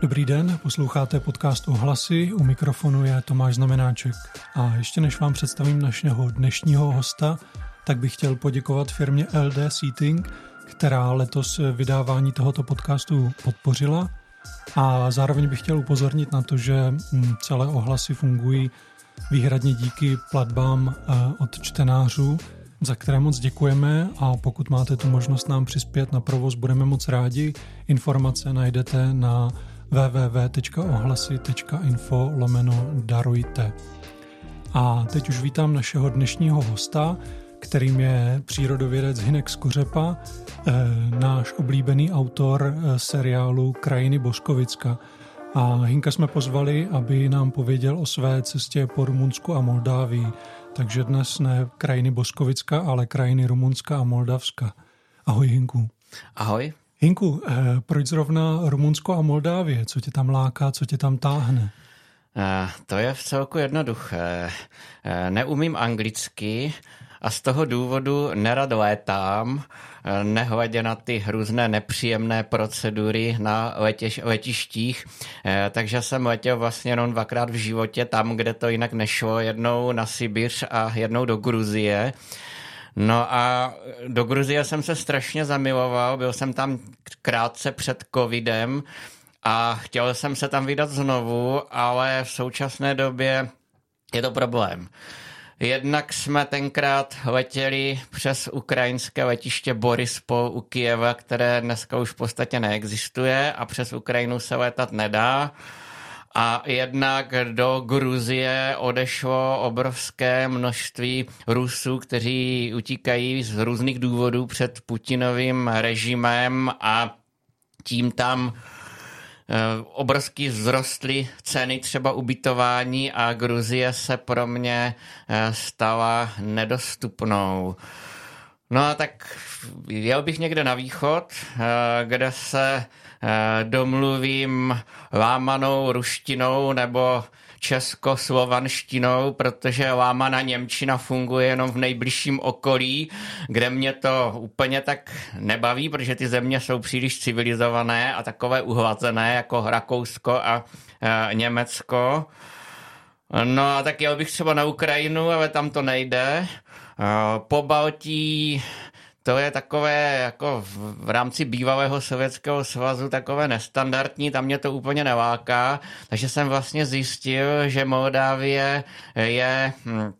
Dobrý den, posloucháte podcast Ohlasy, u mikrofonu je Tomáš Znamenáček. A ještě než vám představím našeho dnešního hosta, tak bych chtěl poděkovat firmě LD Seating, která letos vydávání tohoto podcastu podpořila. A zároveň bych chtěl upozornit na to, že hm, celé ohlasy fungují výhradně díky platbám eh, od čtenářů, za které moc děkujeme a pokud máte tu možnost nám přispět na provoz, budeme moc rádi. Informace najdete na www.ohlasy.info lomeno darujte. A teď už vítám našeho dnešního hosta, kterým je přírodovědec Hinek Skořepa, eh, náš oblíbený autor eh, seriálu Krajiny Boskovicka. A Hinka jsme pozvali, aby nám pověděl o své cestě po Rumunsku a Moldávii. Takže dnes ne krajiny Boskovicka, ale krajiny Rumunska a Moldavska. Ahoj Hinku. Ahoj. Hinku, eh, proč zrovna Rumunsko a Moldávie? Co tě tam láká, co tě tam táhne? Eh, to je v celku jednoduché. Eh, neumím anglicky a z toho důvodu nerad létám, nehledě na ty různé nepříjemné procedury na letěž, letištích, takže jsem letěl vlastně jenom dvakrát v životě tam, kde to jinak nešlo, jednou na Sibiř a jednou do Gruzie. No a do Gruzie jsem se strašně zamiloval, byl jsem tam krátce před covidem a chtěl jsem se tam vydat znovu, ale v současné době je to problém. Jednak jsme tenkrát letěli přes ukrajinské letiště Borispol u Kijeva, které dneska už v podstatě neexistuje a přes Ukrajinu se letat nedá a jednak do Gruzie odešlo obrovské množství Rusů, kteří utíkají z různých důvodů před Putinovým režimem a tím tam eh, obrovsky vzrostly ceny třeba ubytování a Gruzie se pro mě eh, stala nedostupnou. No a tak jel bych někde na východ, eh, kde se domluvím lámanou ruštinou nebo českoslovanštinou, protože lámaná Němčina funguje jenom v nejbližším okolí, kde mě to úplně tak nebaví, protože ty země jsou příliš civilizované a takové uhlazené jako Rakousko a e, Německo. No a tak jel bych třeba na Ukrajinu, ale tam to nejde. E, po Baltí to je takové jako v, v rámci bývalého sovětského svazu takové nestandardní, tam mě to úplně neváká, takže jsem vlastně zjistil, že Moldávie je hm,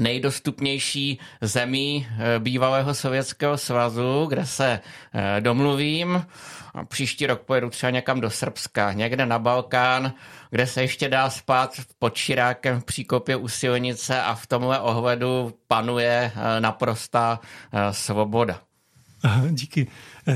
nejdostupnější zemí eh, bývalého sovětského svazu, kde se eh, domluvím. A příští rok pojedu třeba někam do Srbska, někde na Balkán, kde se ještě dá spát pod Širákem v příkopě u silnice a v tomhle ohledu panuje eh, naprostá svoboda. Aha, díky.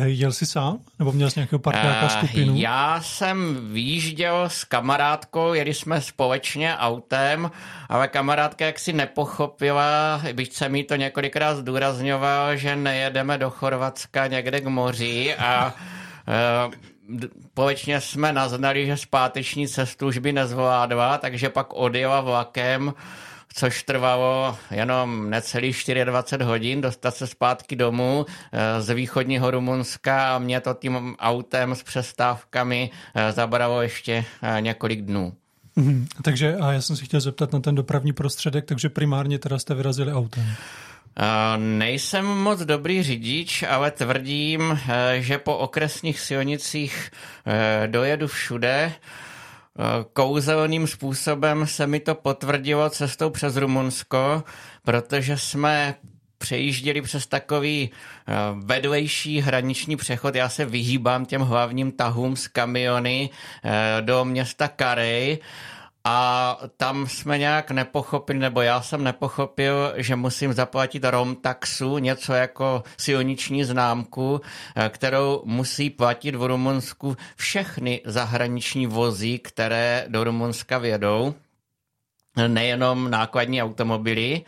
Jel jsi sám? Nebo měl jsi nějakého partnerka skupinu? Já jsem výjížděl s kamarádkou, jeli jsme společně autem, ale kamarádka jaksi nepochopila, byť jsem jí to několikrát zdůrazňoval, že nejedeme do Chorvatska někde k moři a společně jsme naznali, že zpáteční cestu už by nezvládla, takže pak odjela vlakem což trvalo jenom necelých 24 hodin dostat se zpátky domů eh, z východního Rumunska a mě to tím autem s přestávkami eh, zabralo ještě eh, několik dnů. Mhm. Takže a já jsem si chtěl zeptat na ten dopravní prostředek, takže primárně teda jste vyrazili autem. Nejsem moc dobrý řidič, ale tvrdím, že po okresních silnicích dojedu všude. Kouzelným způsobem se mi to potvrdilo cestou přes Rumunsko, protože jsme přejížděli přes takový eh, vedlejší hraniční přechod. Já se vyhýbám těm hlavním tahům z kamiony eh, do města Karej a tam jsme nějak nepochopili, nebo já jsem nepochopil, že musím zaplatit rom taxu, něco jako silniční známku, eh, kterou musí platit v Rumunsku všechny zahraniční vozy, které do Rumunska vědou, nejenom nákladní automobily.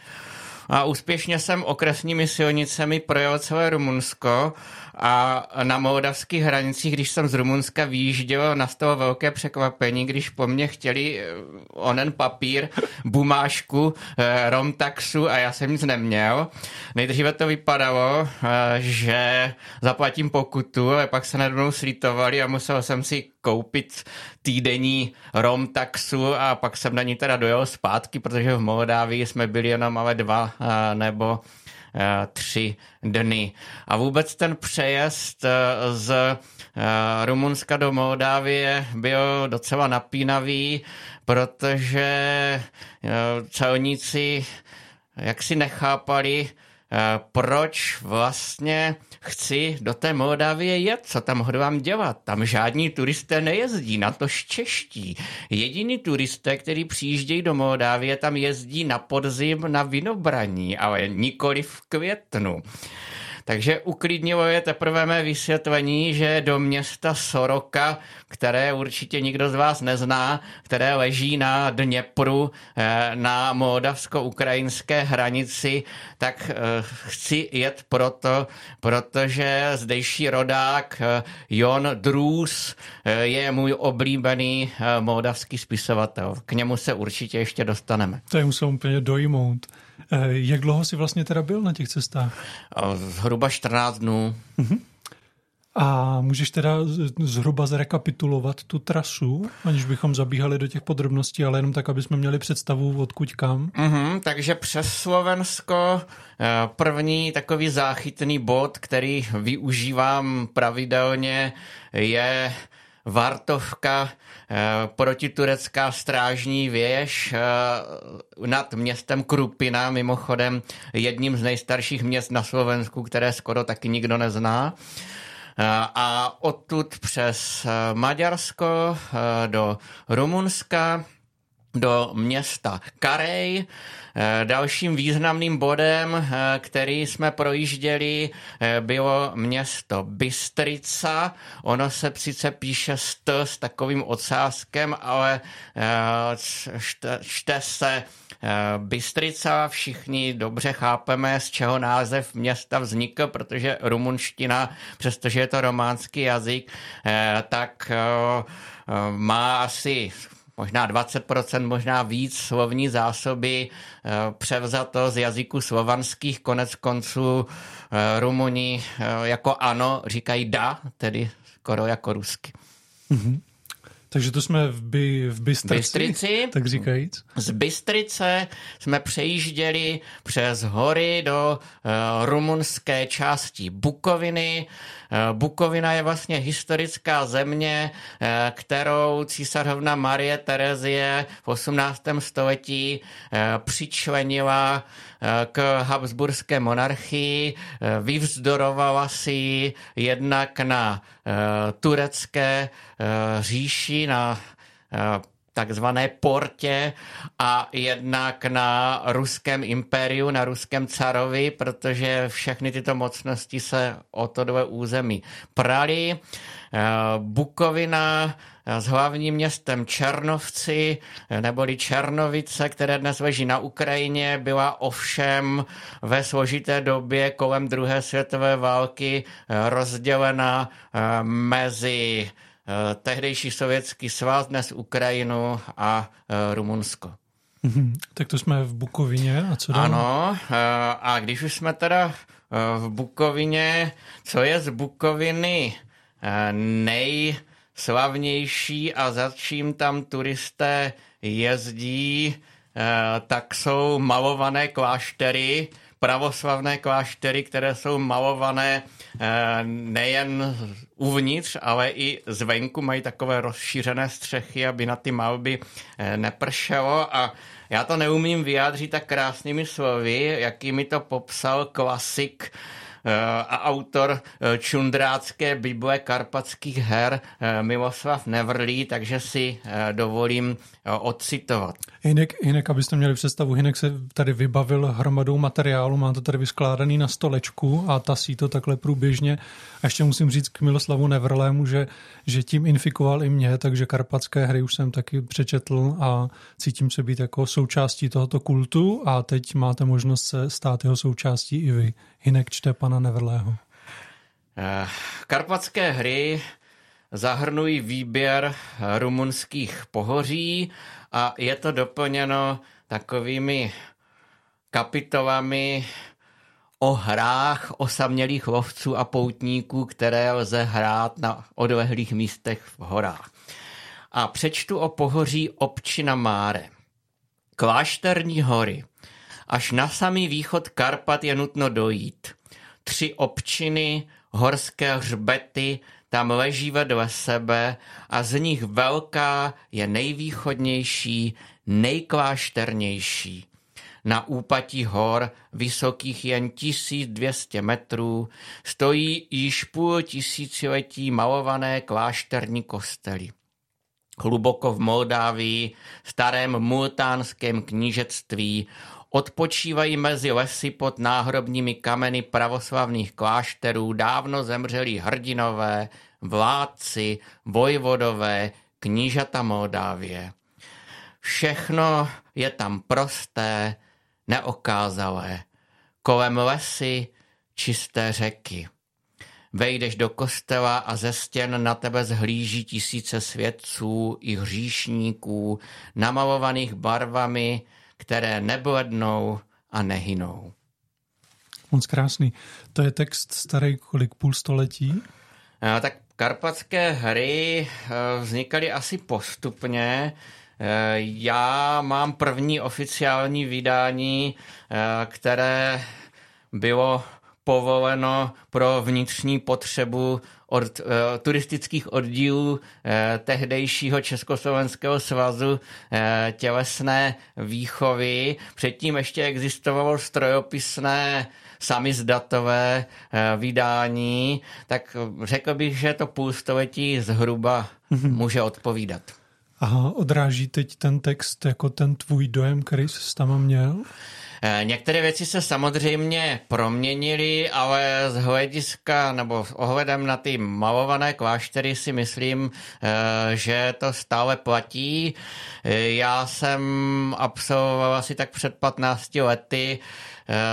A úspěšně jsem okresními silnicemi projel celé Rumunsko a na moldavských hranicích, když jsem z Rumunska výjížděl, nastalo velké překvapení, když po mně chtěli eh, onen papír, bumášku, eh, romtaxu a já jsem nic neměl. Nejdříve to vypadalo, eh, že zaplatím pokutu, ale pak se nade mnou slítovali a musel jsem si koupit týdenní romtaxu a pak jsem na ní teda dojel zpátky, protože v Moldávii jsme byli jenom ale dva nebo tři dny. A vůbec ten přejezd eh, z eh, Rumunska do Moldávie byl docela napínavý, protože celníci jak si nechápali, proč vlastně chci do té Moldavie jet, co tam hodlám dělat. Tam žádní turisté nejezdí, na to čeští. Jediný turisté, který přijíždějí do Moldávie, tam jezdí na podzim na vinobraní, ale nikoli v květnu. Takže uklidnilo je teprve mé vysvětlení, že do města Soroka, které určitě nikdo z vás nezná, které leží na Dněpru eh, na moldavsko-ukrajinské hranici, tak eh, chci jet proto, protože zdejší rodák eh, Jon Drus je můj oblíbený moldavský spisovatel. K němu se určitě ještě dostaneme. To je musel úplně dojmout. Eh, jak dlouho jsi vlastně teda byl na těch cestách? Zhruba 14 dnů. Uh-huh. A můžeš teda zhruba zrekapitulovat tu trasu, aniž bychom zabíhali do těch podrobností, ale jenom tak, aby jsme měli představu, odkud kam? Mm-hmm, takže přes Slovensko eh, první takový záchytný bod, který využívám pravidelně, je Vartovka, eh, protiturecká strážní věž eh, nad městem Krupina, mimochodem jedním z nejstarších měst na Slovensku, které skoro taky nikdo nezná. Eh, a odtud přes Maďarsko do Rumunska, do města Karej. Eh, dalším významným bodem, eh, který jsme projížděli, eh, bylo město Bystrica. Ono se sice píše st s takovým odsázkem, ale čte se Bystrica, všichni dobře chápeme, z čeho název města vznikl, protože rumunština, přestože je to románský jazyk, tak má asi možná 20%, možná víc slovní zásoby eh, převzato z jazyku slovanských, konec konců eh, Rumuni eh, jako ano říkají da, tedy skoro jako rusky. Mm-hmm. Takže to jsme v, by, v Bystrici, Bystrici, tak říkajíc. Z Bystrice jsme přejížděli přes hory do uh, rumunské části Bukoviny. Uh, Bukovina je vlastně historická země, uh, kterou císařovna Marie Terezie v 18. století uh, přičlenila k Habsburské monarchii, vyvzdorovala si jednak na turecké říši, na takzvané portě a jednak na ruském impériu, na ruském carovi, protože všechny tyto mocnosti se o to dvě území prali. Bukovina s hlavním městem Černovci, neboli Černovice, které dnes leží na Ukrajině, byla ovšem ve složité době kolem druhé světové války rozdělena mezi Eh, tehdejší sovětský svaz, dnes Ukrajinu a eh, Rumunsko. Mm-hmm. Tak to jsme v Bukovině a co dál? Ano, eh, a když už jsme teda v Bukovině, co je z Bukoviny nejslavnější a za čím tam turisté jezdí, tak jsou malované kláštery, pravoslavné kláštery, které jsou malované eh, nejen uvnitř, ale i zvenku. Mají takové rozšířené střechy, aby na ty malby eh, nepršelo. A já to neumím vyjádřit tak krásnými slovy, jakými to popsal klasik Eh, a autor eh, čundrácké Bible karpatských her eh, Miloslav Nevrlý, takže si dovolím odcitovat. Hinek, Hinek, abyste měli představu, Hinek se tady vybavil hromadou materiálu, má to tady vyskládaný na stolečku a tasí to takhle průběžně. A ještě musím říct k Miloslavu Nevrlému, že, že tím infikoval i mě, takže karpatské hry už jsem taky přečetl a cítím se být jako součástí tohoto kultu a teď máte možnost se stát jeho součástí i vy. Hinek čte pana Nevrlého. Karpatské hry zahrnují výběr rumunských pohoří a je to doplněno takovými kapitolami o hrách osamělých lovců a poutníků, které lze hrát na odlehlých místech v horách. A přečtu o pohoří Občina Máre. Klášterní hory. Až na samý východ Karpat je nutno dojít. Tři občiny, horské hřbety, tam leží vedle sebe a z nich velká je nejvýchodnější, nejklášternější. Na úpatí hor, vysokých jen 1200 metrů, stojí již půl tisíciletí malované klášterní kostely. Hluboko v Moldávii, starém multánském knížectví, odpočívají mezi lesy pod náhrobními kameny pravoslavných klášterů dávno zemřelí hrdinové, vládci, vojvodové, knížata Moldávie. Všechno je tam prosté, neokázalé. Kolem lesy čisté řeky. Vejdeš do kostela a ze stěn na tebe zhlíží tisíce svědců i hříšníků, namalovaných barvami, které neblednou a nehynou. Moc krásný. To je text starý kolik půl století? A, tak karpatské hry eh, vznikaly asi postupně. Eh, já mám první oficiální vydání, eh, které bylo povoleno pro vnitřní potřebu od uh, turistických oddílů uh, tehdejšího Československého svazu uh, tělesné výchovy. Předtím ještě existovalo strojopisné samizdatové uh, vydání, tak řekl bych, že to půlstoletí zhruba mm-hmm. může odpovídat. A odráží teď ten text jako ten tvůj dojem, který jsi tam měl? Eh, některé věci se samozřejmě proměnily, ale z hlediska nebo s ohledem na ty malované kláštery si myslím, eh, že to stále platí. Eh, já jsem absolvoval asi tak před 15 lety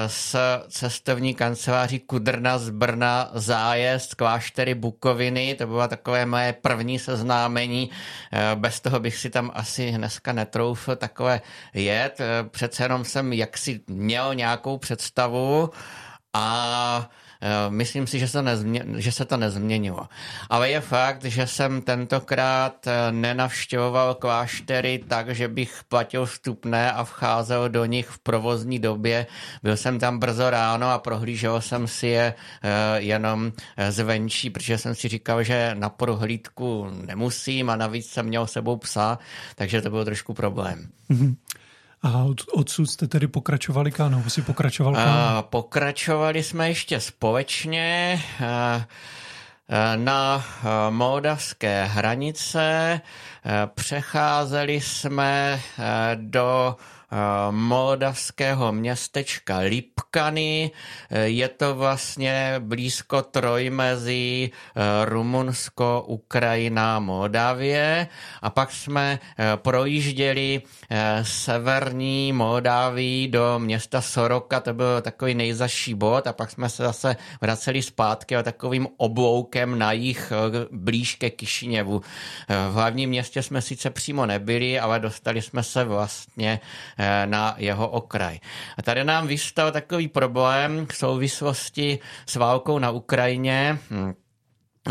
s cestovní kanceláří Kudrna z Brna zájezd kláštery Bukoviny. To bylo takové moje první seznámení. Eh, bez toho bych si tam asi dneska netroufl takové jet. Eh, přece jenom jsem jaksi měl nějakou představu a Eh, myslím si, že se, nezmě, že se to nezměnilo. Ale je fakt, že jsem tentokrát eh, nenavštěvoval kláštery tak, že bych platil vstupné a vcházel do nich v provozní době. Byl jsem tam brzo ráno a prohlížel jsem si je eh, jenom zvenčí, protože jsem si říkal, že na prohlídku nemusím a navíc jsem měl sebou psa, takže to byl trošku problém. Mm-hmm. A od, odsud jste tedy pokračovali kánou? Jsi pokračoval kánou? Pokračovali jsme ještě společně na moldavské hranice. Přecházeli jsme do moldavského městečka Lipkany. Je to vlastně blízko trojmezí e, Rumunsko, Ukrajina, Moldavie. A pak jsme projížděli severní Moldávii do města Soroka, to byl takový nejzaší bod a pak jsme se zase vraceli zpátky a takovým obloukem na jich blíž ke Kišiněvu. V hlavním městě jsme sice přímo nebyli, ale dostali jsme se vlastně Eh, na jeho okraj. A tady nám vystal takový problém v souvislosti s válkou na Ukrajině.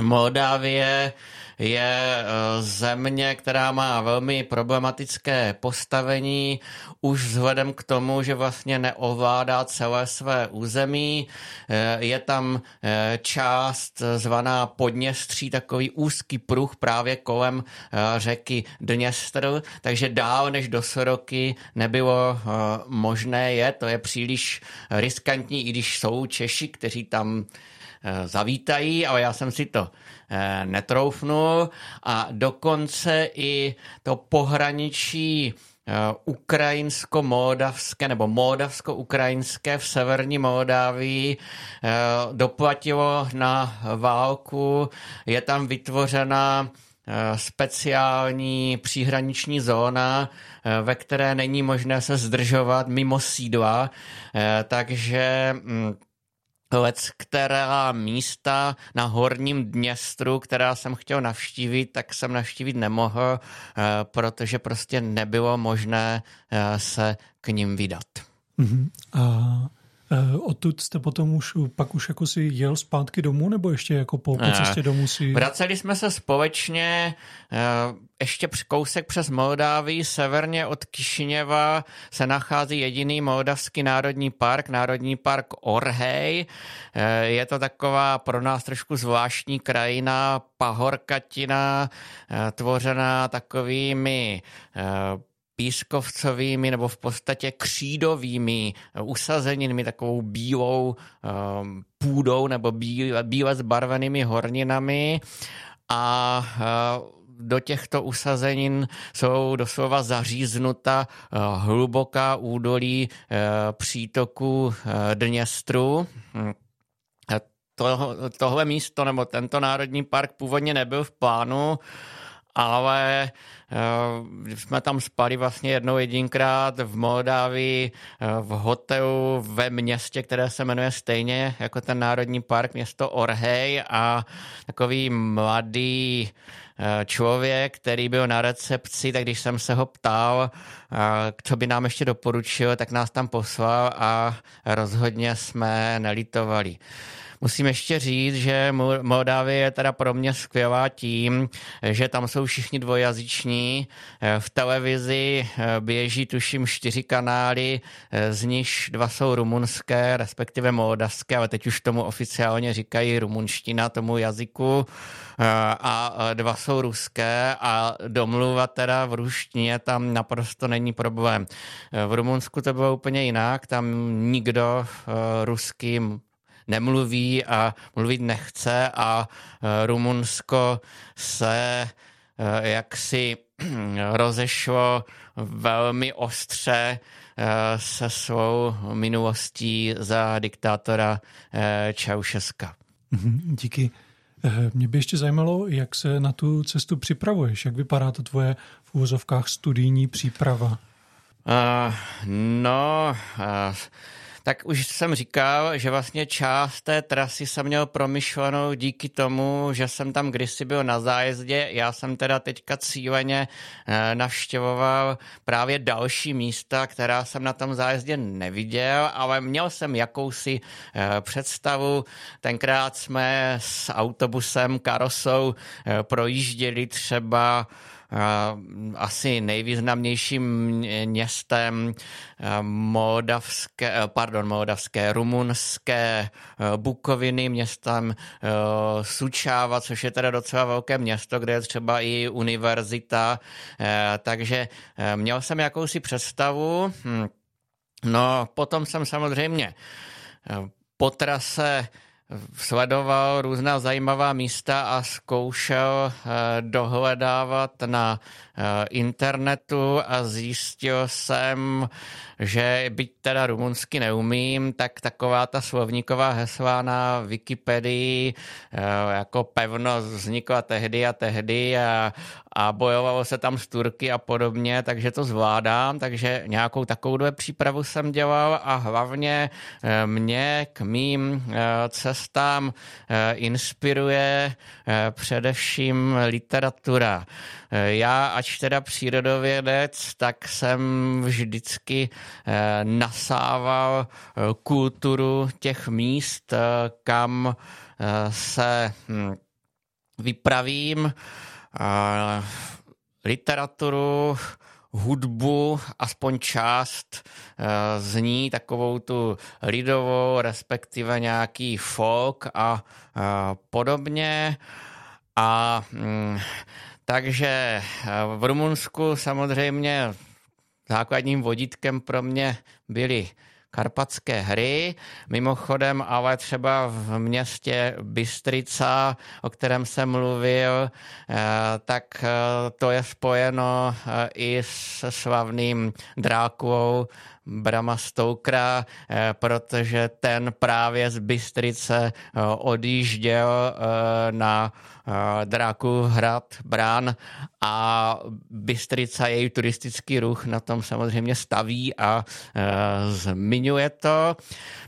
Moldávie je eh, země, která má velmi problematické postavení, už vzhledem k tomu, že vlastně neovládá celé své území. Eh, je tam eh, část zvaná Podněstří, takový úzký pruh právě kolem řeky Dněstr, takže dál než do Soroky nebylo možné je, to je příliš riskantní, i když jsou Češi, kteří tam zavítají, ale já jsem si to Eh, netroufnu a dokonce i to pohraničí eh, ukrajinsko-moldavské nebo moldavsko-ukrajinské v severní Moldávii eh, doplatilo na válku. Je tam vytvořena speciální příhraniční zóna, ve které není možné se zdržovat mimo sídla, takže mm, která místa na horním Dněstru, která jsem chtěl navštívit, tak jsem navštívit nemohl, protože prostě nebylo možné se k ním vydat. Uh-huh. A Eh, odtud jste potom už pak už jako si jel zpátky domů, nebo ještě jako po, po cestě domů si... Vraceli jsme se společně eh, ještě kousek přes Moldávii, severně od Kišiněva se nachází jediný moldavský národní park, národní park Orhej. Eh, je to taková pro nás trošku zvláštní krajina, pahorkatina, tvořená takovými pískovcovými nebo v podstatě křídovými usazeninami, takovou bílou um, půdou nebo bíle, bíle zbarvenými horninami a uh, do těchto usazenin jsou doslova zaříznuta uh, hluboká údolí přítoku Dněstru. Hm. To, tohle místo nebo tento národní park původně nebyl v plánu, ale uh, jsme tam spali vlastně jednou jedinkrát v Moldávii uh, v hotelu ve městě, které se jmenuje stejně jako ten národní park, město Orhej a takový mladý eh, člověk, který byl na recepci, tak když jsem se ho ptal, co by nám ještě doporučil, tak nás tam poslal a rozhodně jsme nelitovali. Musím ještě říct, že Moldávie je teda pro mě skvělá tím, že tam jsou všichni dvojazyční. V televizi eh, běží tuším čtyři kanály, eh, z nich dva jsou rumunské, respektive moldavské, ale teď už tomu oficiálně říkají rumunština tomu jazyku eh, a dva jsou ruské a domluva teda v ruštině tam naprosto není problém. V Rumunsku to bylo úplně jinak, tam nikdo ruským nemluví a mluvit nechce a e, Rumunsko se e, jaksi rozešlo velmi ostře e, se svou minulostí za diktátora Čaušeska. Mhm, díky. Mě by ještě zajímalo, jak se na tu cestu připravuješ, jak vypadá to tvoje v úvozovkách studijní příprava? Uh, no, uh, tak už jsem říkal, že vlastně část té trasy jsem měl promyšlenou díky tomu, že jsem tam kdysi byl na zájezdě. Já jsem teda teďka cíleně eh, navštěvoval právě další místa, která jsem na tom zájezdě neviděl, ale měl jsem jakousi eh, představu. Tenkrát jsme s autobusem, karosou eh, projížděli třeba asi nejvýznamnějším městem moldavské, pardon, moldavské, rumunské Bukoviny, městem Sučáva, což je teda docela velké město, kde je třeba i univerzita, takže měl jsem jakousi představu, hm, no potom jsem samozřejmě po trase sledoval různá zajímavá místa a zkoušel eh, dohledávat na eh, internetu a zjistil jsem, že byť teda rumunsky neumím, tak taková ta slovníková hesla na Wikipedii eh, jako pevnost vznikla tehdy a tehdy a, a bojovalo se tam s Turky a podobně, takže to zvládám, takže nějakou takovou přípravu jsem dělal a hlavně eh, mě k mým eh, cestám inspiruje především literatura. Já, ač teda přírodovědec, tak jsem vždycky eh, nasával eh, kulturu těch míst, eh, kam se hm, Literaturu, hudbu, aspoň část z ní, takovou tu lidovou, respektive nějaký folk a podobně. A hm, takže eh, v Rumunsku samozřejmě základním vodítkem pro mě byly karpatské hry. Mimochodem, ale třeba v městě Bystrica, o kterém jsem mluvil, eh, tak eh, to je spojeno i se slavným Drákulou Brama Stokera, protože ten právě z Bystrice odjížděl na Dráku hrad Brán a Bystrica, její turistický ruch na tom samozřejmě staví a zmiňuje to.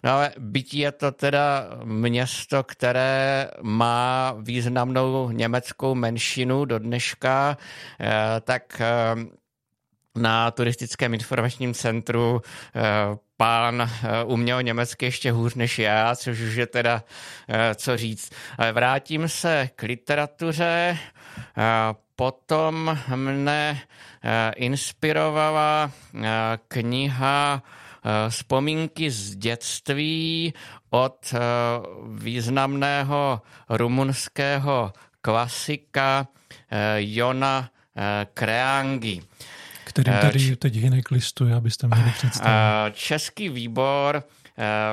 No ale bytí je to teda město, které má významnou německou menšinu do dneška, tak na turistickém informačním centru eh, pán eh, uměl německy ještě hůř než já, což už je teda eh, co říct. Ale vrátím se k literatuře. Potom mne inspirovala kniha Vzpomínky z dětství od významného rumunského klasika Jona Kreangi který eh, tady teď Hinek listuje, abyste měli představit. Eh, český výbor eh,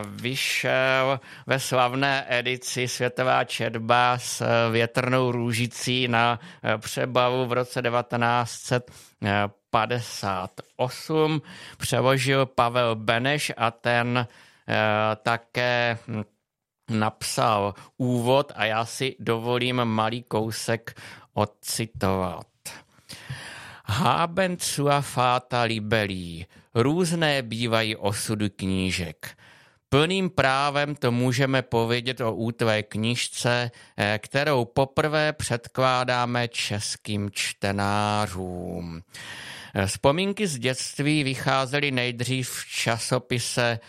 vyšel ve slavné edici Světová četba s větrnou růžicí na přebavu v roce 1958. Přeložil Pavel Beneš a ten také hm, napsal úvod a já si dovolím malý kousek odcitovat. Haben sua fata libelí. Různé bývají osudy knížek. Plným právem to můžeme povědět o útvé knižce, eh, kterou poprvé předkládáme českým čtenářům. Vzpomínky z dětství vycházely nejdřív v časopise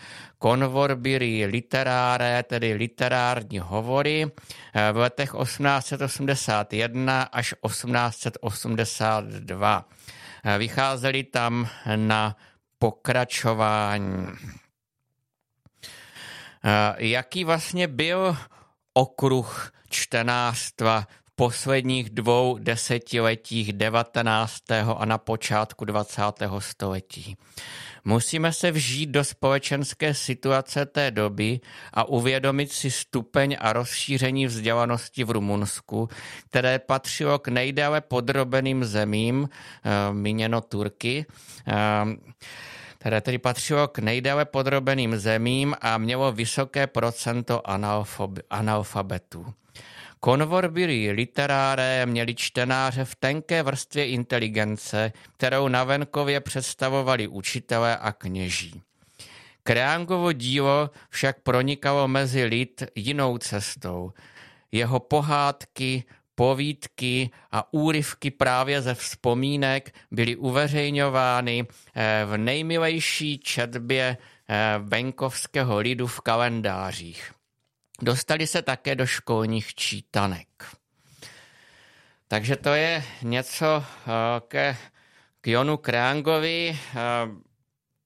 Convorbiry literare, tedy literární hovory, eh, v letech 1881 až 1882. Eh, vycházely tam na pokračování. Eh, jaký vlastně byl okruh čtenářstva posledních dvou desetiletích 19. a na počátku 20. století. Musíme se vžít do společenské situace té doby a uvědomit si stupeň a rozšíření vzdělanosti v Rumunsku, které patřilo k nejdále podrobeným zemím, eh, míněno Turky, eh, které tedy patřilo k nejdále podrobeným zemím a mělo vysoké procento analfabetů. Konvorbiry literáre měli čtenáře v tenké vrstvě inteligence, kterou na venkově představovali učitelé a kněží. Kreangovo dílo však pronikalo mezi lid jinou cestou. Jeho pohádky, povídky a úryvky právě ze vzpomínek byly uveřejňovány eh, v nejmilejší četbě eh, venkovského lidu v kalendářích. Dostali se také do školních čítanek. Takže to je něco eh, ke, k Jonu Kreangovi.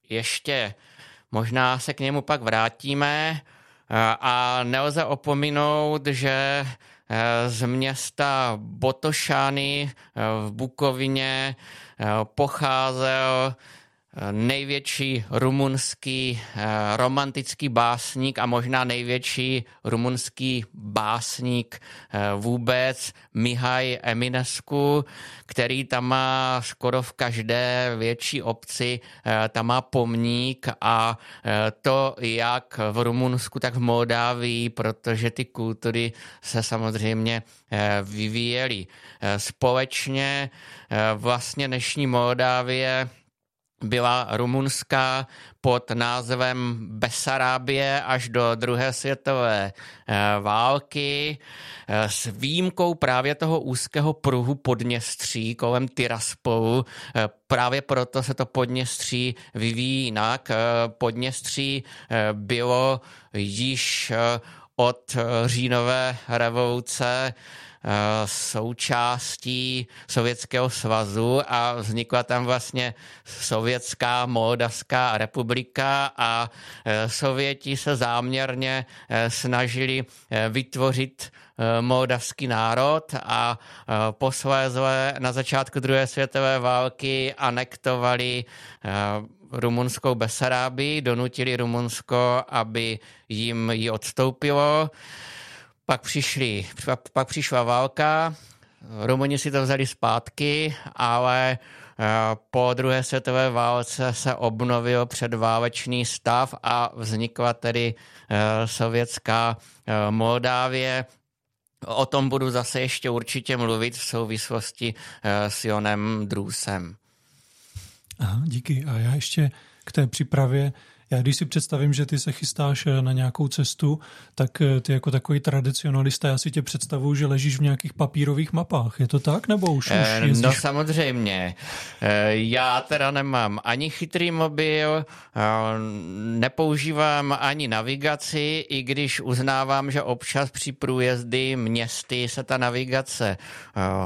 Ještě možná se k němu pak vrátíme. A nelze opominout, že z města Botošány v Bukovině pocházel největší rumunský eh, romantický básník a možná největší rumunský básník eh, vůbec Mihaj Eminescu, který tam má skoro v každé větší obci, eh, tam má pomník a to jak v Rumunsku, tak v Moldávii, protože ty kultury se samozřejmě vyvíjely společně. Vlastně dnešní Moldávie byla rumunská pod názvem Besarábie až do druhé světové eh, války eh, s výjimkou právě toho úzkého pruhu Podněstří kolem Tiraspolu. Eh, právě proto se to Podněstří vyvíjí jinak. Podněstří bylo již od říjnové revoluce součástí Sovětského svazu a vznikla tam vlastně Sovětská Moldavská republika a eh, Sověti se záměrně eh, snažili vytvořit moldavský národ a posléze na začátku druhé světové války anektovali rumunskou Besarábii, donutili Rumunsko, aby jim ji odstoupilo. Pak, přišli, pak přišla válka, Rumuni si to vzali zpátky, ale eh, po druhé světové válce se obnovil předválečný stav a vznikla tedy eh, sovětská eh, Moldávie O tom budu zase ještě určitě mluvit v souvislosti s Jonem Drůsem. Aha, díky. A já ještě k té přípravě já když si představím, že ty se chystáš eh, na nějakou cestu, tak eh, ty jako takový tradicionalista, já si tě představuju, že ležíš v nějakých papírových mapách. Je to tak, nebo už, eh, už jezdíš? No samozřejmě. Já teda nemám ani chytrý mobil, nepoužívám ani navigaci, i když uznávám, že občas při průjezdy městy se ta navigace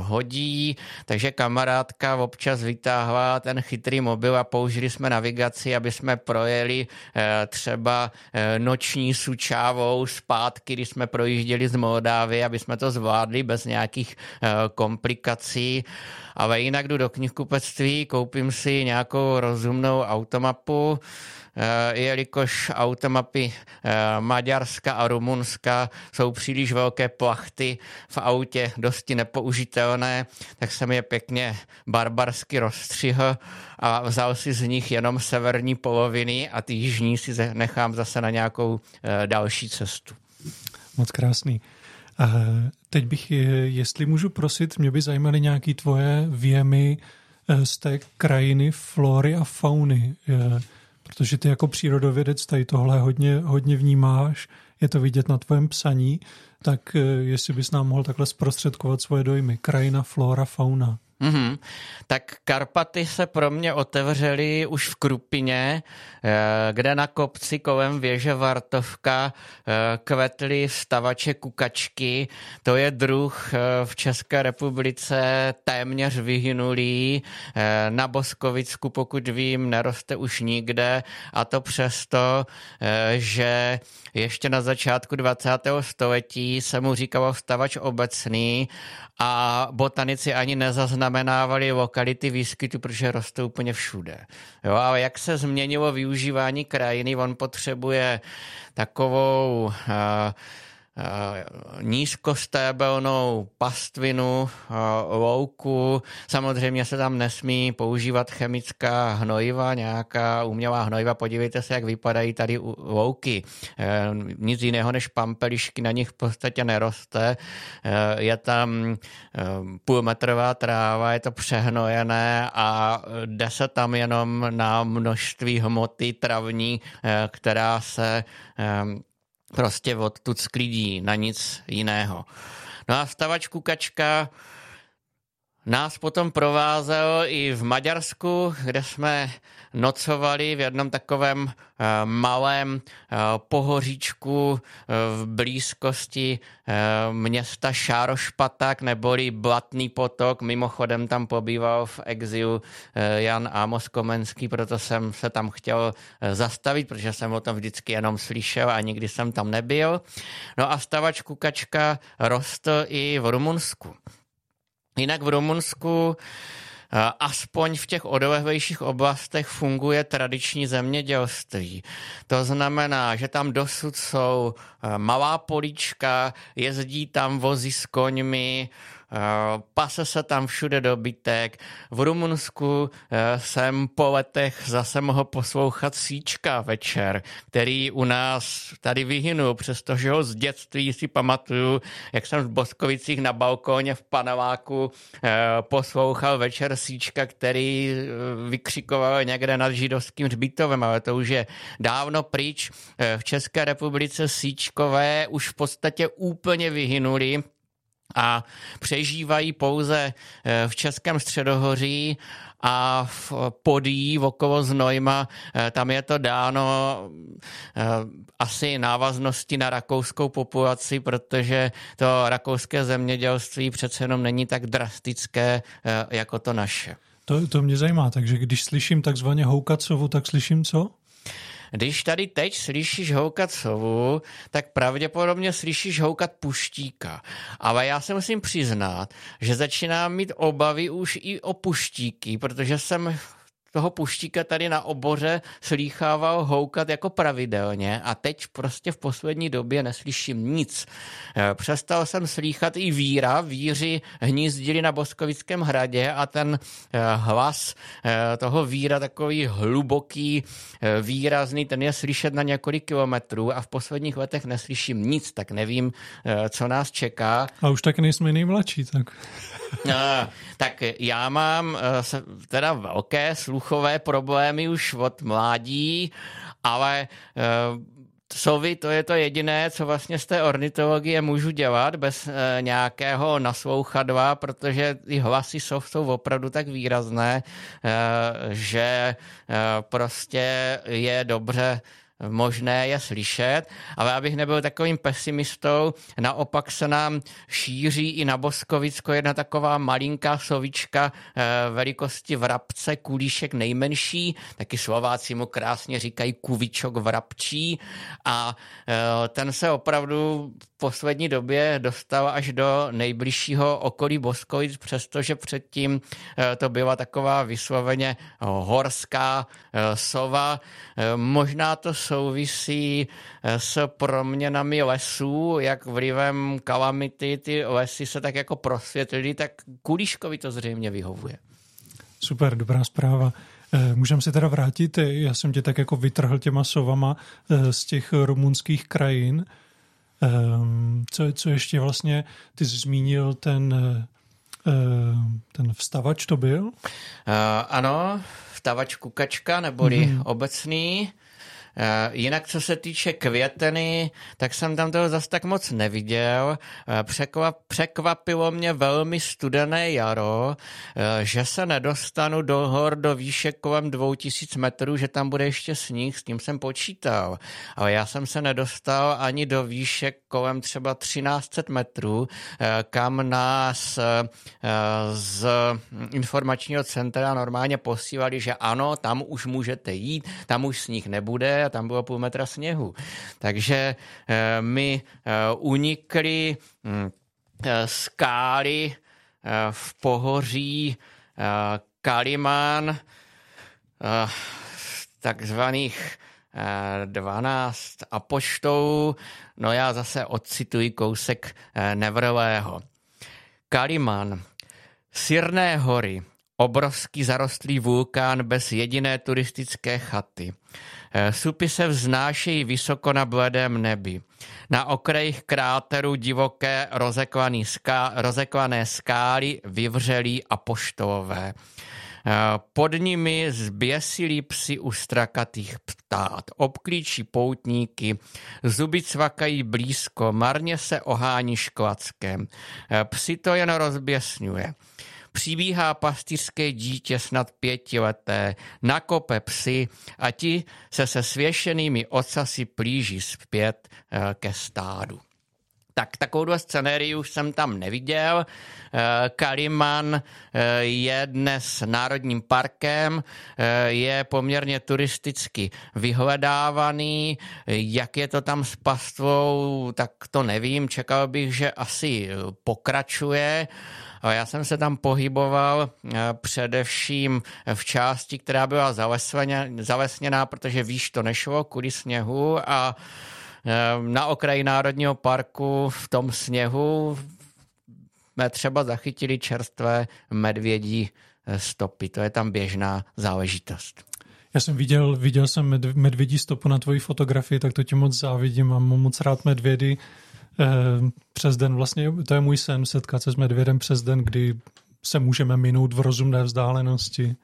hodí, takže kamarádka občas vytáhla ten chytrý mobil a použili jsme navigaci, aby jsme projeli třeba eh, noční sučávou zpátky, když jsme projížděli z Moldávy, aby jsme to zvládli bez nějakých eh, komplikací. Ale jinak jdu do knihkupectví, koupím si nějakou rozumnou automapu, Eh, jelikož automapy eh, Maďarska a Rumunska jsou příliš velké plachty v autě, dosti nepoužitelné, tak jsem je pěkně barbarsky rozstřihl a vzal si z nich jenom severní poloviny a ty jižní si nechám zase na nějakou eh, další cestu. Moc krásný. A teď bych, jestli můžu prosit, mě by zajímaly nějaké tvoje věmy z té krajiny, flory a fauny protože ty jako přírodovědec tady tohle hodně, hodně vnímáš, je to vidět na tvém psaní, tak eh, jestli bys nám mohl takhle zprostředkovat svoje dojmy. Krajina, flora, fauna. Mm-hmm. Tak Karpaty se pro mě otevřely už v Krupině, eh, kde na kopci kolem věže Vartovka eh, kvetly stavače kukačky. To je druh eh, v České republice téměř vyhynulý. Na Boskovicku, pokud vím, neroste už nikde a to přesto, že ještě na začátku 20. století se mu říkalo stavač obecný a botanici ani nezaznamenávali lokality výskytu, protože rostou úplně všude. Jo, ale jak se změnilo využívání krajiny, on potřebuje takovou uh, nízkostébelnou pastvinu, eh, louku. Samozřejmě se tam nesmí používat chemická hnojiva, nějaká umělá hnojiva. Podívejte se, jak vypadají tady louky. Eh, nic jiného než pampelišky na nich v podstatě neroste. Je tam půlmetrová tráva, je to přehnojené a jde se tam jenom na množství hmoty travní, která se prostě odtud sklidí na nic jiného. No a stavač Kukačka nás potom provázel i v Maďarsku, kde jsme nocovali v jednom takovém eh, malém eh, pohoříčku eh, v blízkosti města Šárošpatak neboli Blatný potok. Mimochodem tam pobýval v exilu Jan Amos Komenský, proto jsem se tam chtěl zastavit, protože jsem o tom vždycky jenom slyšel a nikdy jsem tam nebyl. No a stavač Kukačka rostl i v Rumunsku. Jinak v Rumunsku eh, aspoň v těch odlehlejších oblastech funguje tradiční zemědělství. To znamená, že tam dosud jsou eh, malá políčka, jezdí tam vozy s koňmi, Eh, pase se tam všude dobytek. V Rumunsku eh, jsem po letech zase mohl poslouchat Síčka večer, který u nás tady vyhynul, přestože ho z dětství si pamatuju, jak jsem v Boskovicích na balkóně v paneláku eh, poslouchal večer Síčka, který vykřikoval někde nad židovským hřbitovem, ale to už je dávno pryč. V České republice Síčkové už v podstatě úplně vyhynuli a přežívají pouze eh, v Českém středohoří a v Podí, v okolo Znojma, eh, tam je to dáno eh, asi návaznosti na rakouskou populaci, protože to rakouské zemědělství přece jenom není tak drastické jako to naše. To, to mě zajímá, takže když slyším takzvaně houkacovu, tak slyším co? Když tady teď slyšíš houkat sovu, tak pravděpodobně slyšíš houkat puštíka. Ale já se musím přiznat, že začínám mít obavy už i o puštíky, protože jsem toho puštíka tady na oboře slýchával houkat jako pravidelně a teď prostě v poslední době neslyším nic. Eh, přestal jsem slýchat i víra, víři hnízdili na Boskovickém hradě a ten eh, hlas eh, toho víra takový hluboký, výrazný, ten je slyšet na několik kilometrů a v posledních letech neslyším nic, tak nevím, co nás čeká. A už tak nejsme nejmladší, tak... tak já mám teda velké sluchové problémy už od mládí, ale Sovy, to je to jediné, co vlastně z té ornitologie můžu dělat bez e, nějakého naslouchadla, protože ty hlasy sov jsou opravdu tak výrazné, e, že prostě je dobře možné je slyšet, ale abych nebyl takovým pesimistou, naopak se nám šíří i na Boskovicko jedna taková malinká sovička eh, velikosti vrabce, kulíšek nejmenší, taky Slováci mu krásně říkají kuvičok vrabčí a eh, ten se opravdu v poslední době dostal až do nejbližšího okolí Boskovic, přestože předtím eh, to byla taková vysloveně horská sova. Možná to souvisí eh, s proměnami lesů, jak vlivem kalamity ty lesy se tak jako prosvětlily, tak Kulíškovi to zřejmě vyhovuje. Super, dobrá zpráva. Eh, můžeme se teda vrátit, já jsem tě tak jako vytrhl těma sovama eh, z těch rumunských krajin. Ehm, co, co ještě vlastně, ty jsi zmínil ten, ten vstavač to byl? Uh, ano, vstavač kukačka, neboli mm-hmm. obecný. Eh, jinak, co se týče květeny, tak jsem tam toho zase tak moc neviděl. Eh, překvap, překvapilo mě velmi studené jaro, eh, že se nedostanu do hor do výše kolem 2000 metrů, že tam bude ještě sníh, s tím jsem počítal. Ale já jsem se nedostal ani do výše kolem třeba 1300 metrů, kam nás z informačního centra normálně posílali, že ano, tam už můžete jít, tam už sníh nebude, a tam bylo půl metra sněhu. Takže eh, my eh, unikli hm, eh, skály v pohoří Kalimán, takzvaných 12 apoštolů. No já zase odcituji kousek Nevrlého. Kalimán, Sirné hory, obrovský zarostlý vulkán bez jediné turistické chaty. Eh, supy se vznášejí vysoko na bledém nebi. Na okrajích kráteru divoké ská, rozekvané skály, vyvřelí a poštové. Eh, pod nimi zběsilí psi u strakatých ptát, obklíčí poutníky, zuby cvakají blízko, marně se ohání šklackem. Eh, psi to jen rozběsňuje přibíhá pastýřské dítě snad pětileté, nakope psy a ti se se svěšenými ocasy plíží zpět eh, ke stádu. Tak takovou scenérii už jsem tam neviděl. Eh, Kaliman eh, je dnes národním parkem, je poměrně turisticky vyhledávaný. Jak je to tam s pastvou, tak to nevím. Čekal bych, že asi pokračuje. Já jsem se tam pohyboval eh, především v části, která byla zalesněná, protože výš to nešlo kvůli sněhu a eh, na okraji Národního parku v tom sněhu jsme třeba zachytili čerstvé medvědí eh, stopy. To je tam běžná záležitost. Já jsem viděl, viděl jsem medvědí stopu na tvoji fotografii, tak to ti moc závidím. Mám moc rád medvědy. Eh, přes den vlastně, to je můj sen, setkat se s medvědem přes den, kdy se můžeme minout v rozumné vzdálenosti.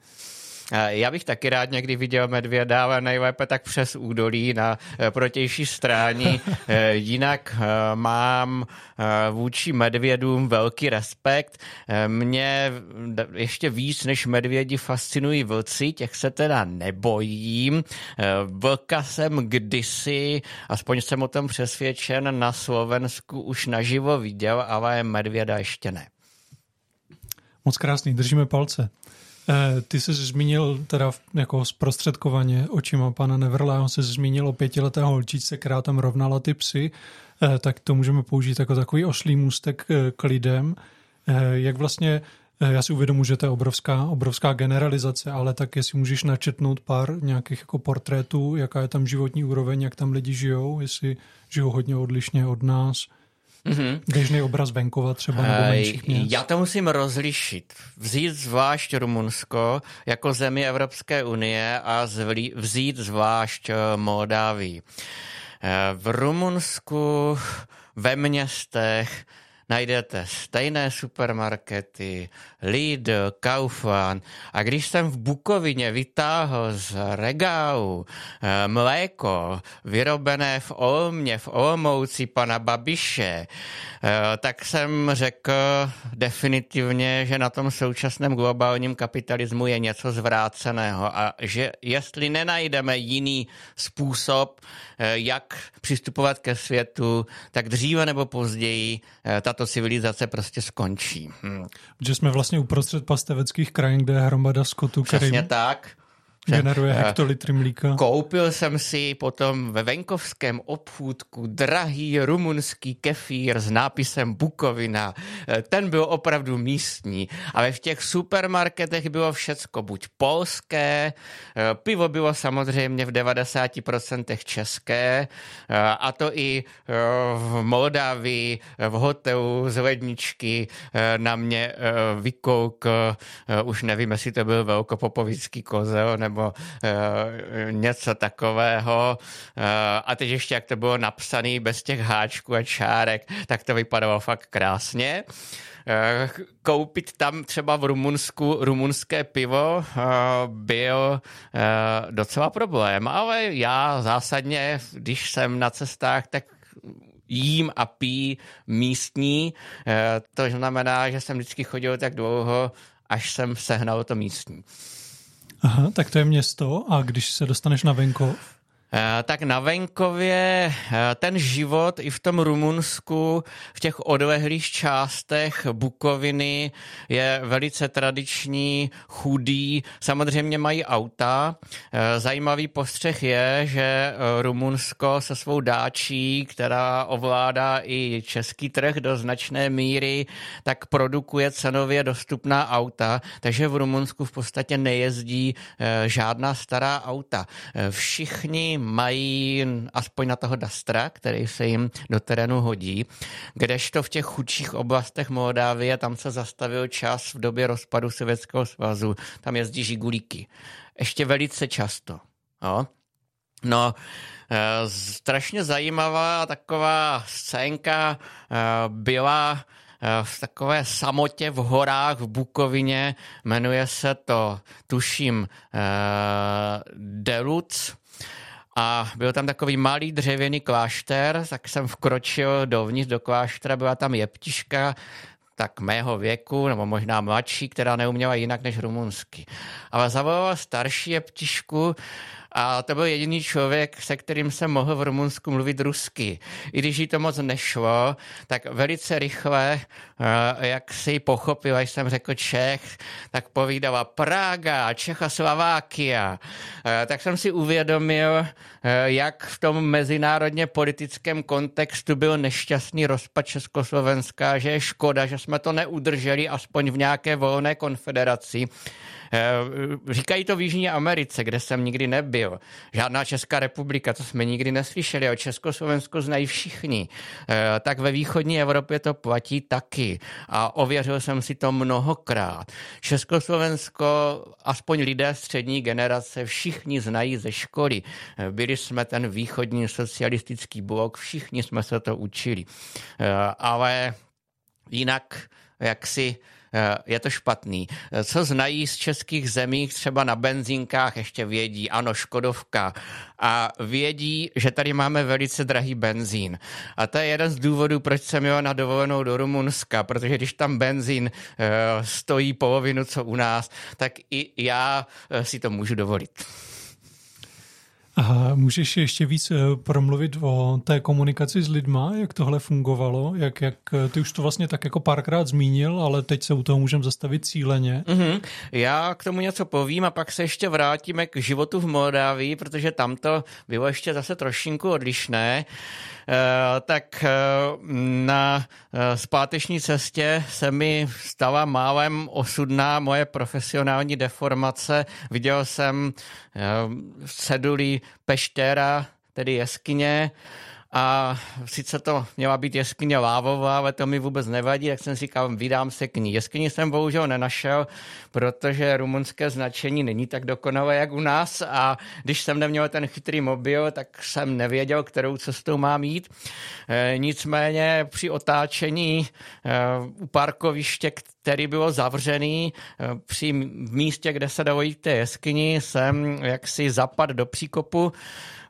Já bych taky rád někdy viděl medvěda, ale nejlépe tak přes údolí na eh, protější stráně. Eh, jinak mám vůči medvědům velký respekt. Mě ještě víc než medvědi fascinují vlci, těch se teda nebojím. Vlka jsem kdysi, aspoň jsem o tom přesvědčen, na Slovensku už naživo viděl, ale medvěda ještě ne. Moc krásný, držíme palce. Eh, ty jsi zmínil teda jako zprostředkovaně očima pana Neverla, on se zmínil o pětileté holčičce, která tam rovnala ty psy, eh, tak to můžeme použít jako takový oslý můstek eh, k lidem. Jak vlastně já si uvědomuji, že to je obrovská, obrovská generalizace, ale tak jestli můžeš načetnout pár nějakých jako portrétů, jaká je tam životní úroveň, jak tam lidi žijou, jestli žijou hodně odlišně od nás. Mm-hmm. Běžný obraz venkova třeba nebo menších měst. Já to musím rozlišit. Vzít zvlášť Rumunsko jako zemi Evropské unie a vzít zvlášť eh, Moldávii. Eh, v Rumunsku ve městech najdete stejné supermarkety, Lidl, Kaufland a když jsem v Bukovině vytáhl z regálu eh, mléko vyrobené v Olmě, v Olmouci pana Babiše, eh, tak jsem řekl definitivně, že na tom současném globálním kapitalismu je něco zvráceného a že jestli nenajdeme jiný způsob, eh, jak přistupovat ke světu, tak dříve nebo později tato civilizace prostě skončí. Hm. Že jsme vlastně uprostřed pasteveckých krajin, kde je hromada skotu, který... Přesně tak. Generuje eh, hektolitry mlíka. Koupil jsem si potom ve venkovském obchůdku drahý rumunský kefír s nápisem Bukovina. Eh, ten byl opravdu místní, ale v těch supermarketech bylo všecko buď polské, eh, pivo bylo samozřejmě v 90% české, a to i v Moldávii, v hotelu z ledničky na mě vykouk, už nevím, jestli to byl velkopopovický kozel, nebo nebo uh, něco takového. Uh, a teď ještě, jak to bylo napsané bez těch háčků a čárek, tak to vypadalo fakt krásně. Uh, koupit tam třeba v Rumunsku rumunské pivo byl docela problém, ale já zásadně, když jsem na cestách, tak jím a pí místní. To znamená, že jsem vždycky chodil tak dlouho, až jsem sehnal to místní. Aha, tak to je město a když se dostaneš na venkov? Eh, tak na venkově eh, ten život i v tom Rumunsku, v těch odlehlých částech Bukoviny je velice tradiční, chudý. Samozřejmě mají auta. Eh, zajímavý postřeh je, že Rumunsko se svou dáčí, která ovládá i český trh do značné míry, tak produkuje cenově dostupná auta, takže v Rumunsku v podstatě nejezdí žádná stará auta. Všichni mají aspoň na toho Dastra, který se jim do terénu hodí, kdežto v těch chudších oblastech Moldávie tam se zastavil čas v době rozpadu Sovětského svazu, tam jezdí žigulíky. Ještě velice často. Jo? No, e, strašně zajímavá taková scénka e, byla e, v takové samotě v horách v Bukovině, jmenuje se to, tuším, Deluc, a byl tam takový malý dřevěný klášter, tak jsem vkročil dovnitř do kláštera, byla tam jeptiška, tak mého věku, nebo možná mladší, která neuměla jinak než rumunsky. Ale zavolala starší jeptišku, a to byl jediný člověk, se kterým jsem mohl v Rumunsku mluvit rusky. I když jí to moc nešlo, tak velice rychle, eh, jak si pochopila, jsem řekl Čech, tak povídala Praga, Čechoslovákia. Eh, tak jsem si uvědomil, eh, jak v tom mezinárodně politickém kontextu byl nešťastný rozpad Československa, že je škoda, že jsme to neudrželi aspoň v nějaké volné konfederaci. Říkají to v Jižní Americe, kde jsem nikdy nebyl. Žádná Česká republika, to jsme nikdy neslyšeli, o Československo znají všichni. Eh, tak ve východní Evropě to platí taky. A ověřil jsem si to mnohokrát. Československo, aspoň lidé střední generace, všichni znají ze školy. Eh, byli jsme ten východní socialistický blok, všichni jsme se to učili. Ale jinak, jak si je to špatný. Eh, co znají z českých zemí, třeba na benzínkách ještě vědí, ano, Škodovka, a vědí, že tady máme velice drahý benzín. A to je jeden z důvodů, proč jsem jel na dovolenou do Rumunska, protože když tam benzín eh, stojí polovinu, co u nás, tak i já si to můžu dovolit. A můžeš ještě víc eh, promluvit o té komunikaci s lidma, jak tohle fungovalo, jak, jak eh, ty už to vlastně tak jako párkrát zmínil, ale teď se u toho můžeme zastavit cíleně. Mm-hmm. Já k tomu něco povím a pak se ještě vrátíme k životu v Moldávii, protože tam to bylo ještě zase trošinku odlišné. Eh, tak na zpáteční cestě se mi stala málem osudná moje profesionální deformace. Viděl jsem cedulí Peštéra, tedy jeskyně, a sice to měla být jeskyně lávová, ale to mi vůbec nevadí, tak jsem říkal, vydám se k ní. Jeskyni jsem bohužel nenašel, protože rumunské značení není tak dokonalé, jak u nás a když jsem neměl ten chytrý mobil, tak jsem nevěděl, kterou cestou mám jít. E, nicméně při otáčení e, u parkoviště, který bylo zavřený e, při místě, kde se dalo jít té jeskyni, jsem jaksi zapad do příkopu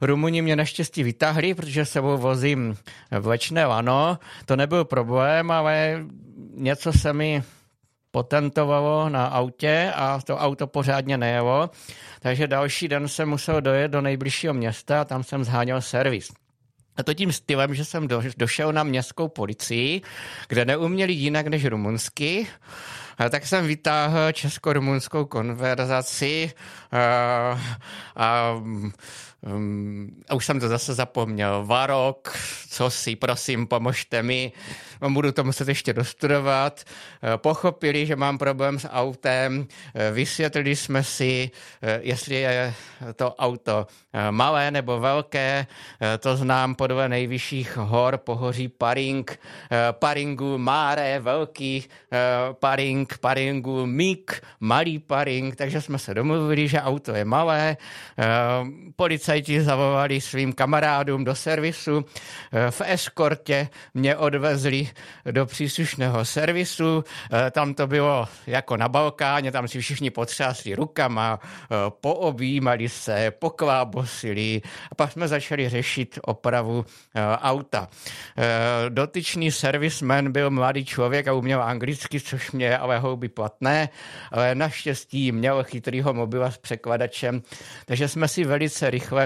Rumuni mě naštěstí vytáhli, protože sebou vozím vlečné lano. To nebyl problém, ale něco se mi potentovalo na autě a to auto pořádně nejelo. Takže další den jsem musel dojet do nejbližšího města a tam jsem zháněl servis. A to tím stylem, že jsem do, došel na městskou policii, kde neuměli jinak než rumunsky. A tak jsem vytáhl česko-rumunskou konverzaci a, a Um, a už jsem to zase zapomněl. Varok, co si, prosím, pomožte mi. Budu to muset ještě dostudovat. Uh, pochopili, že mám problém s autem. Uh, vysvětlili jsme si, uh, jestli je to auto malé nebo velké. To znám podle nejvyšších hor pohoří Paring, Paringu Máre, velký Paring, Paringu Mik, malý Paring, takže jsme se domluvili, že auto je malé. Policie policajti zavolali svým kamarádům do servisu. Eh, v eskortě mě odvezli do příslušného servisu. Eh, tam to bylo jako na Balkáně, tam si všichni potřásli rukama, eh, poobjímali se, poklábosili a pak jsme začali řešit opravu auta. Dotyčný servisman byl mladý člověk a uměl anglicky, což mě ale houby platné, ale naštěstí měl chytrýho mobila s překladačem, takže jsme si velice rychle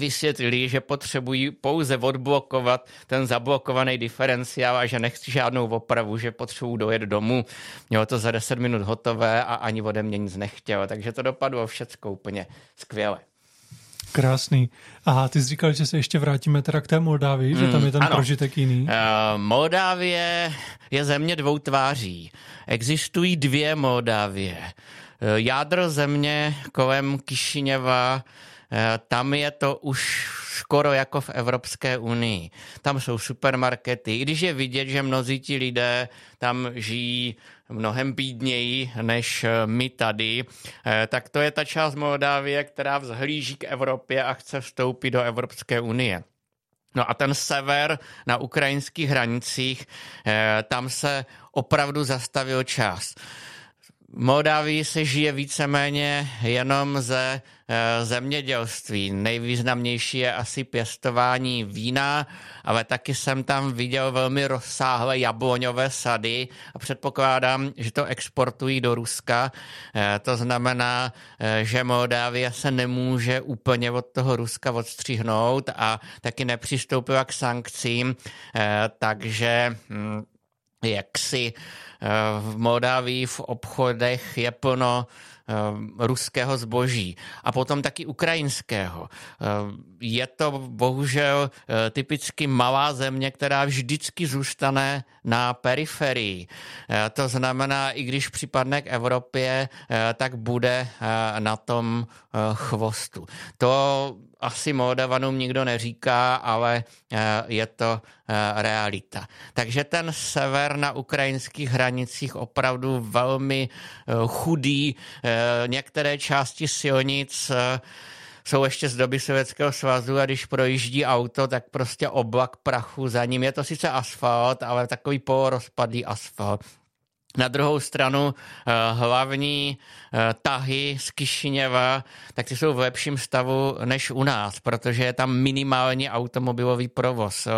vysvětlili, že potřebují pouze odblokovat ten zablokovaný diferenciál a že nechci žádnou opravu, že potřebují dojet domů. Mělo to za 10 minut hotové a ani ode mě nic nechtělo, takže to dopadlo všecko úplně skvěle. Krásný. A ty jsi říkal, že se ještě vrátíme teda k té Moldávii, mm, že tam je ten ano. prožitek jiný. Uh, Moldávie je země dvou tváří. Existují dvě Moldávie. Uh, jádro země kolem Kišiněva Eh, tam je to už skoro jako v Evropské unii. Tam jsou supermarkety, i když je vidět, že mnozí ti lidé tam žijí mnohem bídněji než eh, my tady, eh, tak to je ta část Moldávie, která vzhlíží k Evropě a chce vstoupit do Evropské unie. No a ten sever na ukrajinských hranicích, tam se opravdu zastavil čas. V Moldávii se žije víceméně jenom ze zemědělství. Nejvýznamnější je asi pěstování vína, ale taky jsem tam viděl velmi rozsáhlé jabloňové sady a předpokládám, že to exportují do Ruska. E, to znamená, e, že Moldávie se nemůže úplně od toho Ruska odstřihnout a taky nepřistoupila k sankcím, takže hm, jak si v Moldávii v obchodech je plno eh, ruského zboží a potom taky ukrajinského. Eh, je to bohužel eh, typicky malá země, která vždycky zůstane na periferii. To znamená, i když připadne k Evropě, tak bude na tom chvostu. To asi Moldavanům nikdo neříká, ale eh, je to eh, realita. Takže ten sever na ukrajinských hranicích opravdu velmi eh, chudý. Některé části silnic jsou ještě z doby Sovětského svazu a když projíždí auto, tak prostě oblak prachu za ním. Je to sice asfalt, ale takový polorozpadlý asfalt. Na druhou stranu eh, hlavní eh, tahy z Kišiněva, tak ty jsou v lepším stavu než u nás, protože je tam minimální automobilový provoz eh,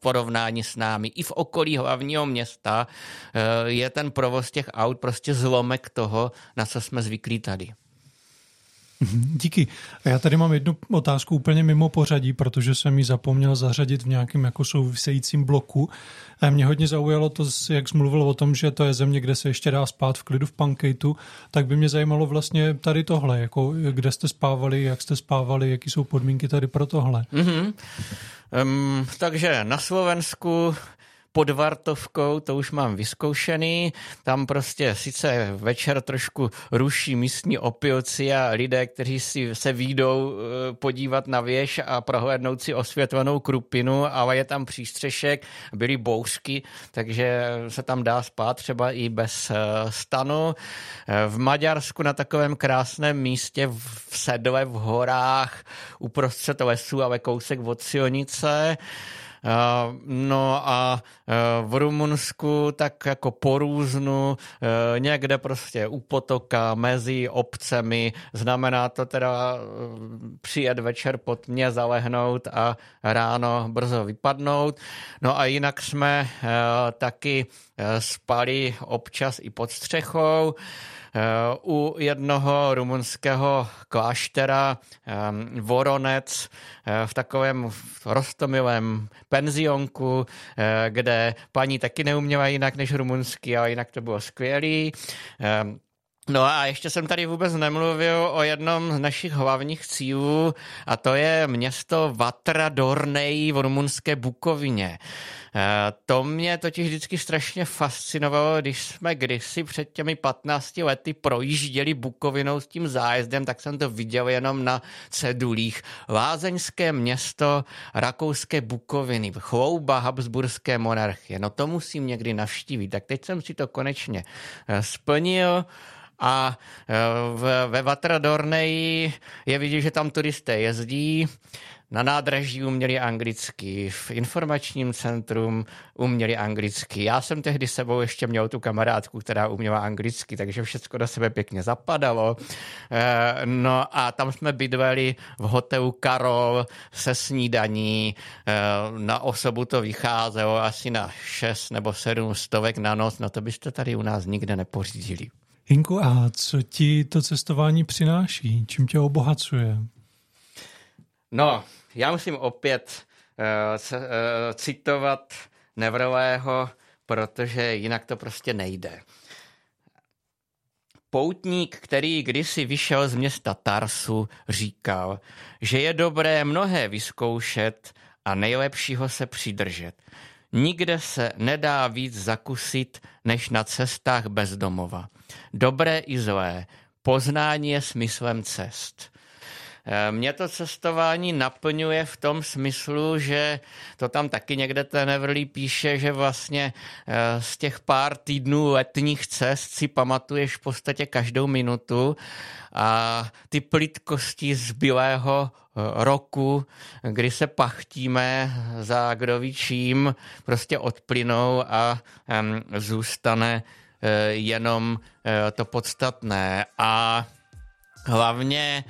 porovnání s námi. I v okolí hlavního města je ten provoz těch aut prostě zlomek toho, na co jsme zvyklí tady. Mhm, díky. A já tady mám jednu otázku úplně mimo pořadí, protože jsem ji zapomněl zařadit v nějakém jako souvisejícím bloku. A mě hodně zaujalo to, jak jsi mluvil o tom, že to je země, kde se ještě dá spát v klidu v Pankejtu, tak by mě zajímalo vlastně tady tohle, jako kde jste spávali, jak jste spávali, jaký jsou podmínky tady pro tohle. Mm-hmm. Um, takže na Slovensku pod Vartovkou, to už mám vyzkoušený. Tam prostě sice večer trošku ruší místní opilci a lidé, kteří si se výjdou eh, podívat na věž a prohlédnout si osvětlenou krupinu, ale je tam přístřešek, byly bouřky, takže se tam dá spát třeba i bez eh, stanu. Eh, v Maďarsku na takovém krásném místě v Sedle v horách uprostřed lesu, ale kousek od silnice. Eh, no a eh, v Rumunsku tak jako po různu, eh, někde prostě u potoka, mezi obcemi, znamená to teda přijet večer pod mě, zalehnout a ráno brzo vypadnout. No a jinak jsme taky spali občas i pod střechou. U jednoho rumunského kláštera Voronec v takovém rostomilém penzionku, kde paní taky neuměla jinak než rumunsky, ale jinak to bylo skvělý. No a ještě jsem tady vůbec nemluvil o jednom z našich hlavních cílů a to je město Vatra Dornej v rumunské Bukovině. Eh, to mě totiž vždycky strašně fascinovalo, když jsme kdysi před těmi 15 lety projížděli Bukovinou s tím zájezdem, tak jsem to viděl jenom na cedulích. Lázeňské město rakouské Bukoviny, chlouba Habsburské monarchie. No to musím někdy navštívit. Tak teď jsem si to konečně eh, splnil a e, ve Vatradorneji je vidět, že tam turisté jezdí, na nádraží uměli anglicky, v informačním centrum uměli anglicky. Já jsem tehdy sebou ještě měl tu kamarádku, která uměla anglicky, takže všechno do sebe pěkně zapadalo. E, no a tam jsme bydleli v hotelu Karol se snídaní. E, na osobu to vycházelo asi na 6 nebo 7 stovek na noc, no to byste tady u nás nikde nepořídili. Hinku, a co ti to cestování přináší? Čím tě obohacuje? No, já musím opět uh, uh, citovat Nevrlého, protože jinak to prostě nejde. Poutník, který kdysi vyšel z města Tarsu, říkal, že je dobré mnohé vyzkoušet a nejlepšího se přidržet. Nikde se nedá víc zakusit, než na cestách bezdomova. Dobré i zlé. Poznání je smyslem cest. Eh, mě to cestování naplňuje v tom smyslu, že to tam taky někde ten Everly píše, že vlastně eh, z těch pár týdnů letních cest si pamatuješ v podstatě každou minutu a ty plitkosti zbylého eh, roku, kdy se pachtíme za kdo ví čím, prostě odplynou a zůstane jenom to podstatné. A hlavně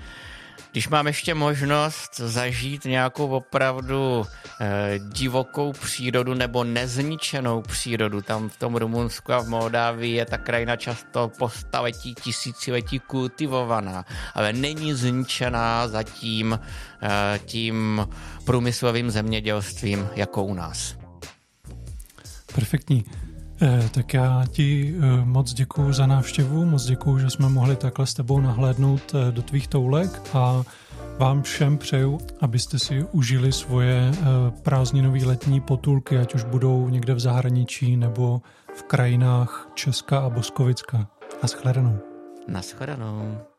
když mám ještě možnost zažít nějakou opravdu eh, divokou přírodu nebo nezničenou přírodu, tam v tom Rumunsku a v Moldávii je ta krajina často po staletí, tisíciletí kultivovaná, ale není zničená zatím eh, tím průmyslovým zemědělstvím jako u nás. Perfektní. Eh, tak já ti eh, moc děkuji za návštěvu, moc děkuji, že jsme mohli takhle s tebou nahlédnout eh, do tvých toulek a vám všem přeju, abyste si užili svoje prázdninové letní potulky, ať už budou někde v zahraničí nebo v krajinách Česka a Boskovicka. Naschledanou. Naschledanou.